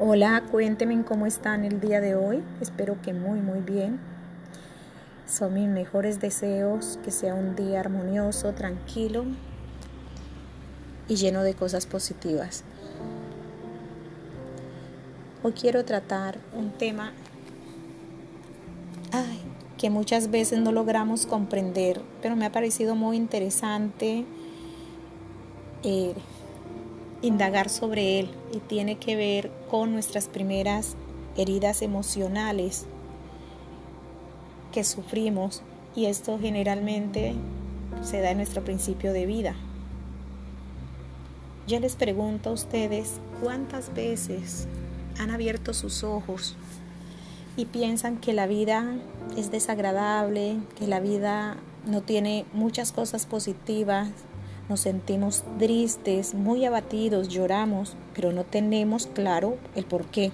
Hola, cuéntenme cómo están el día de hoy. Espero que muy, muy bien. Son mis mejores deseos, que sea un día armonioso, tranquilo y lleno de cosas positivas. Hoy quiero tratar un tema que muchas veces no logramos comprender, pero me ha parecido muy interesante. Eh, indagar sobre él y tiene que ver con nuestras primeras heridas emocionales que sufrimos y esto generalmente se da en nuestro principio de vida. Yo les pregunto a ustedes cuántas veces han abierto sus ojos y piensan que la vida es desagradable, que la vida no tiene muchas cosas positivas, nos sentimos tristes, muy abatidos, lloramos, pero no tenemos claro el por qué.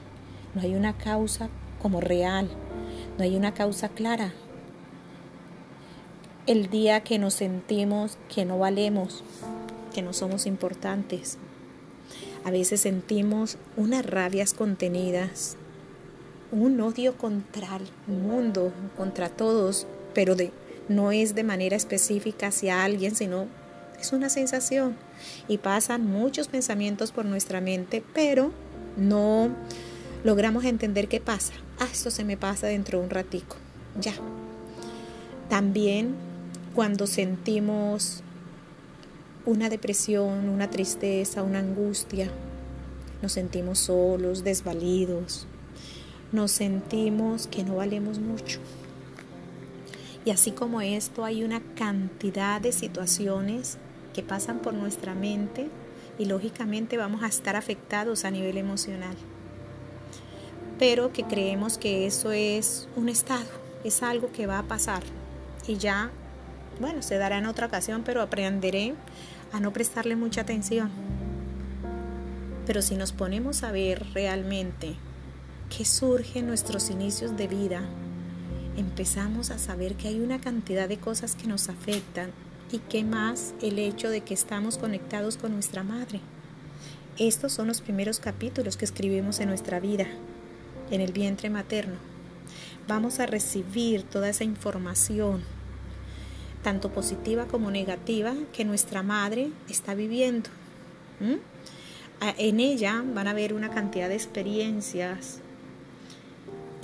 No hay una causa como real, no hay una causa clara. El día que nos sentimos que no valemos, que no somos importantes. A veces sentimos unas rabias contenidas, un odio contra el mundo, contra todos, pero de, no es de manera específica hacia alguien, sino es una sensación y pasan muchos pensamientos por nuestra mente, pero no logramos entender qué pasa. Ah, esto se me pasa dentro de un ratico. Ya. También cuando sentimos una depresión, una tristeza, una angustia, nos sentimos solos, desvalidos, nos sentimos que no valemos mucho. Y así como esto hay una cantidad de situaciones que pasan por nuestra mente y lógicamente vamos a estar afectados a nivel emocional. Pero que creemos que eso es un estado, es algo que va a pasar y ya, bueno, se dará en otra ocasión, pero aprenderé a no prestarle mucha atención. Pero si nos ponemos a ver realmente qué surge en nuestros inicios de vida, empezamos a saber que hay una cantidad de cosas que nos afectan y qué más el hecho de que estamos conectados con nuestra madre. Estos son los primeros capítulos que escribimos en nuestra vida, en el vientre materno. Vamos a recibir toda esa información, tanto positiva como negativa, que nuestra madre está viviendo. En ella van a haber una cantidad de experiencias,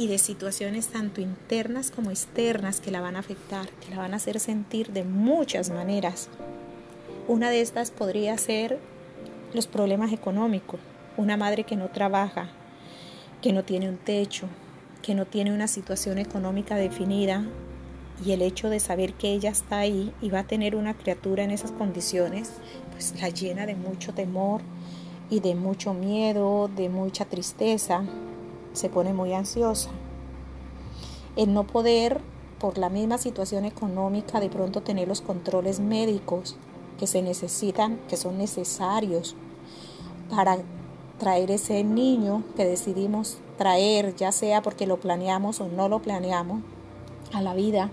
y de situaciones tanto internas como externas que la van a afectar, que la van a hacer sentir de muchas maneras. Una de estas podría ser los problemas económicos, una madre que no trabaja, que no tiene un techo, que no tiene una situación económica definida y el hecho de saber que ella está ahí y va a tener una criatura en esas condiciones, pues la llena de mucho temor y de mucho miedo, de mucha tristeza, se pone muy ansiosa. El no poder, por la misma situación económica, de pronto tener los controles médicos que se necesitan, que son necesarios para traer ese niño que decidimos traer, ya sea porque lo planeamos o no lo planeamos, a la vida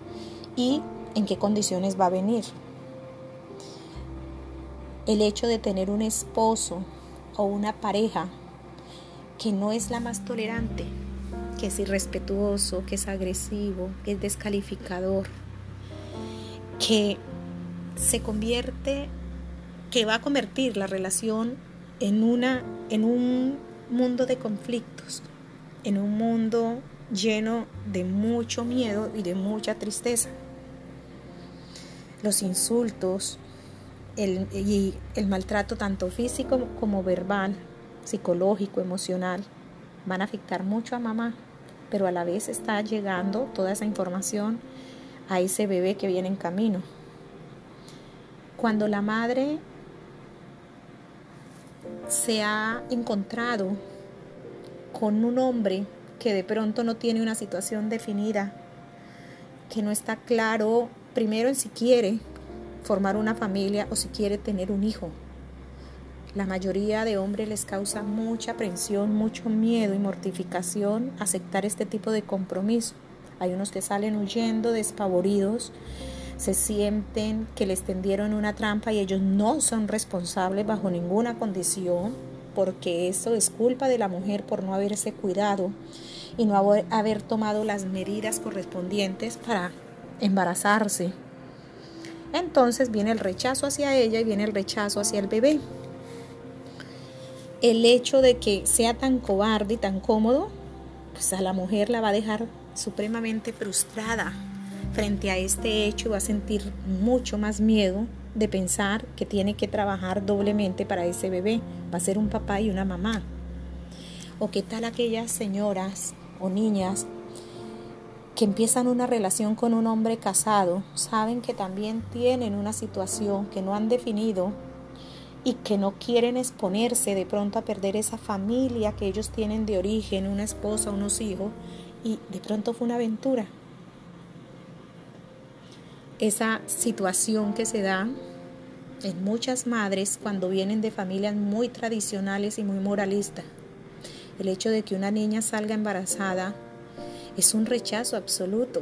y en qué condiciones va a venir. El hecho de tener un esposo o una pareja que no es la más tolerante, que es irrespetuoso, que es agresivo, que es descalificador, que se convierte, que va a convertir la relación en, una, en un mundo de conflictos, en un mundo lleno de mucho miedo y de mucha tristeza. Los insultos el, y el maltrato tanto físico como verbal psicológico, emocional, van a afectar mucho a mamá, pero a la vez está llegando toda esa información a ese bebé que viene en camino. Cuando la madre se ha encontrado con un hombre que de pronto no tiene una situación definida, que no está claro primero en si quiere formar una familia o si quiere tener un hijo. La mayoría de hombres les causa mucha aprensión, mucho miedo y mortificación aceptar este tipo de compromiso. Hay unos que salen huyendo, despavoridos, se sienten que les tendieron una trampa y ellos no son responsables bajo ninguna condición porque eso es culpa de la mujer por no haberse cuidado y no haber tomado las medidas correspondientes para embarazarse. Entonces viene el rechazo hacia ella y viene el rechazo hacia el bebé. El hecho de que sea tan cobarde y tan cómodo, pues a la mujer la va a dejar supremamente frustrada frente a este hecho y va a sentir mucho más miedo de pensar que tiene que trabajar doblemente para ese bebé. Va a ser un papá y una mamá. O qué tal aquellas señoras o niñas que empiezan una relación con un hombre casado, saben que también tienen una situación que no han definido y que no quieren exponerse de pronto a perder esa familia que ellos tienen de origen, una esposa, unos hijos, y de pronto fue una aventura. Esa situación que se da en muchas madres cuando vienen de familias muy tradicionales y muy moralistas. El hecho de que una niña salga embarazada es un rechazo absoluto,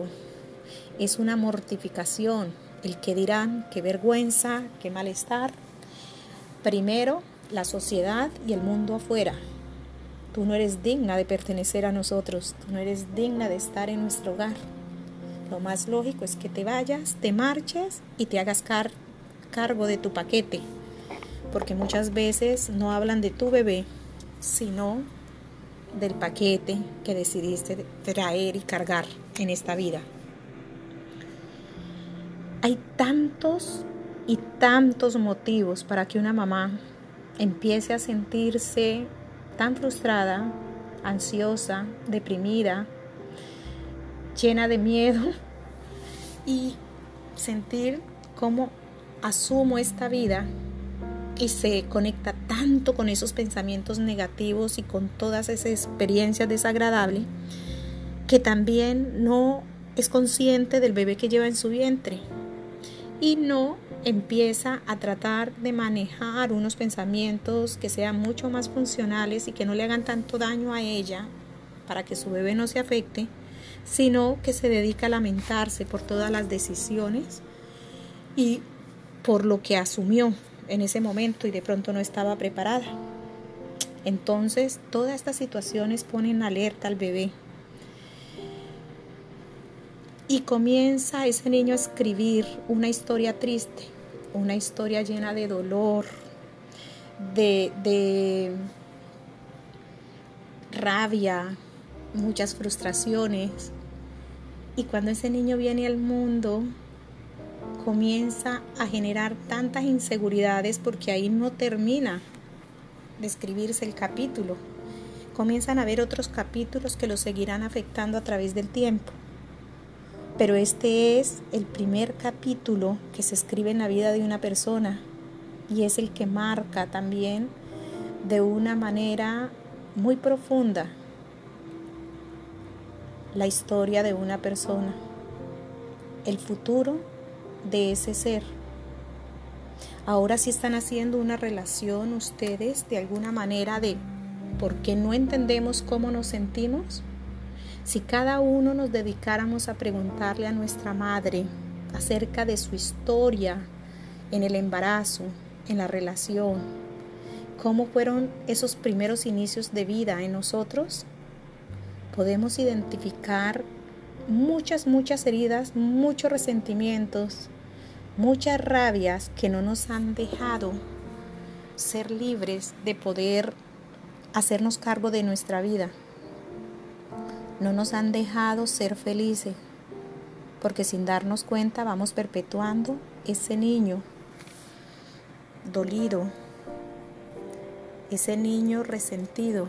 es una mortificación, el que dirán, qué vergüenza, qué malestar. Primero, la sociedad y el mundo afuera. Tú no eres digna de pertenecer a nosotros, tú no eres digna de estar en nuestro hogar. Lo más lógico es que te vayas, te marches y te hagas cargo de tu paquete, porque muchas veces no hablan de tu bebé, sino del paquete que decidiste traer y cargar en esta vida. Hay tantos y tantos motivos para que una mamá empiece a sentirse tan frustrada, ansiosa, deprimida, llena de miedo y sentir cómo asumo esta vida y se conecta tanto con esos pensamientos negativos y con todas esas experiencias desagradables que también no es consciente del bebé que lleva en su vientre. Y no empieza a tratar de manejar unos pensamientos que sean mucho más funcionales y que no le hagan tanto daño a ella para que su bebé no se afecte, sino que se dedica a lamentarse por todas las decisiones y por lo que asumió en ese momento y de pronto no estaba preparada. Entonces, todas estas situaciones ponen alerta al bebé. Y comienza ese niño a escribir una historia triste, una historia llena de dolor, de, de rabia, muchas frustraciones. Y cuando ese niño viene al mundo, comienza a generar tantas inseguridades porque ahí no termina de escribirse el capítulo. Comienzan a haber otros capítulos que lo seguirán afectando a través del tiempo. Pero este es el primer capítulo que se escribe en la vida de una persona y es el que marca también de una manera muy profunda la historia de una persona, el futuro de ese ser. Ahora sí están haciendo una relación ustedes de alguna manera de por qué no entendemos cómo nos sentimos. Si cada uno nos dedicáramos a preguntarle a nuestra madre acerca de su historia en el embarazo, en la relación, cómo fueron esos primeros inicios de vida en nosotros, podemos identificar muchas, muchas heridas, muchos resentimientos, muchas rabias que no nos han dejado ser libres de poder hacernos cargo de nuestra vida. No nos han dejado ser felices, porque sin darnos cuenta vamos perpetuando ese niño dolido, ese niño resentido,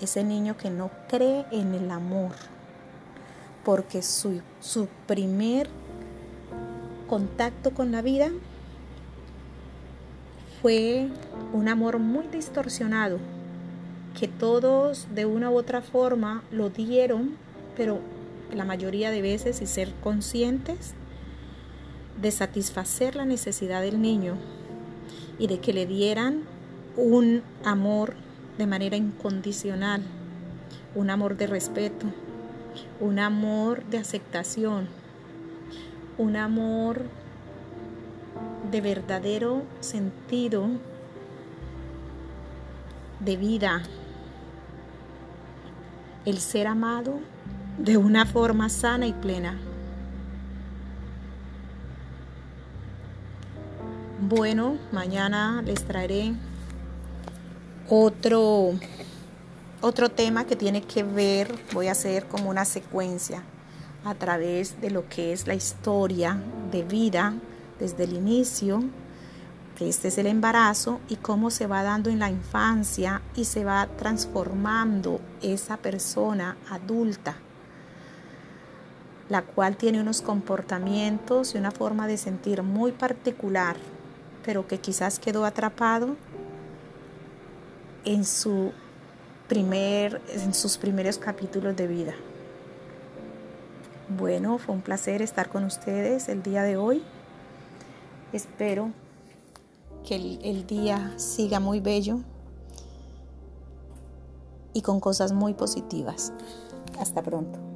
ese niño que no cree en el amor, porque su, su primer contacto con la vida fue un amor muy distorsionado, que todos de una u otra forma lo dieron, pero la mayoría de veces y ser conscientes de satisfacer la necesidad del niño y de que le dieran un amor de manera incondicional, un amor de respeto, un amor de aceptación, un amor de verdadero sentido de vida, el ser amado de una forma sana y plena. Bueno, mañana les traeré otro otro tema que tiene que ver, voy a hacer como una secuencia a través de lo que es la historia de vida desde el inicio, este es el embarazo y cómo se va dando en la infancia y se va transformando esa persona adulta, la cual tiene unos comportamientos y una forma de sentir muy particular, pero que quizás quedó atrapado en su primer, en sus primeros capítulos de vida. Bueno, fue un placer estar con ustedes el día de hoy. Espero que el, día siga muy bello y con cosas muy positivas. Hasta pronto.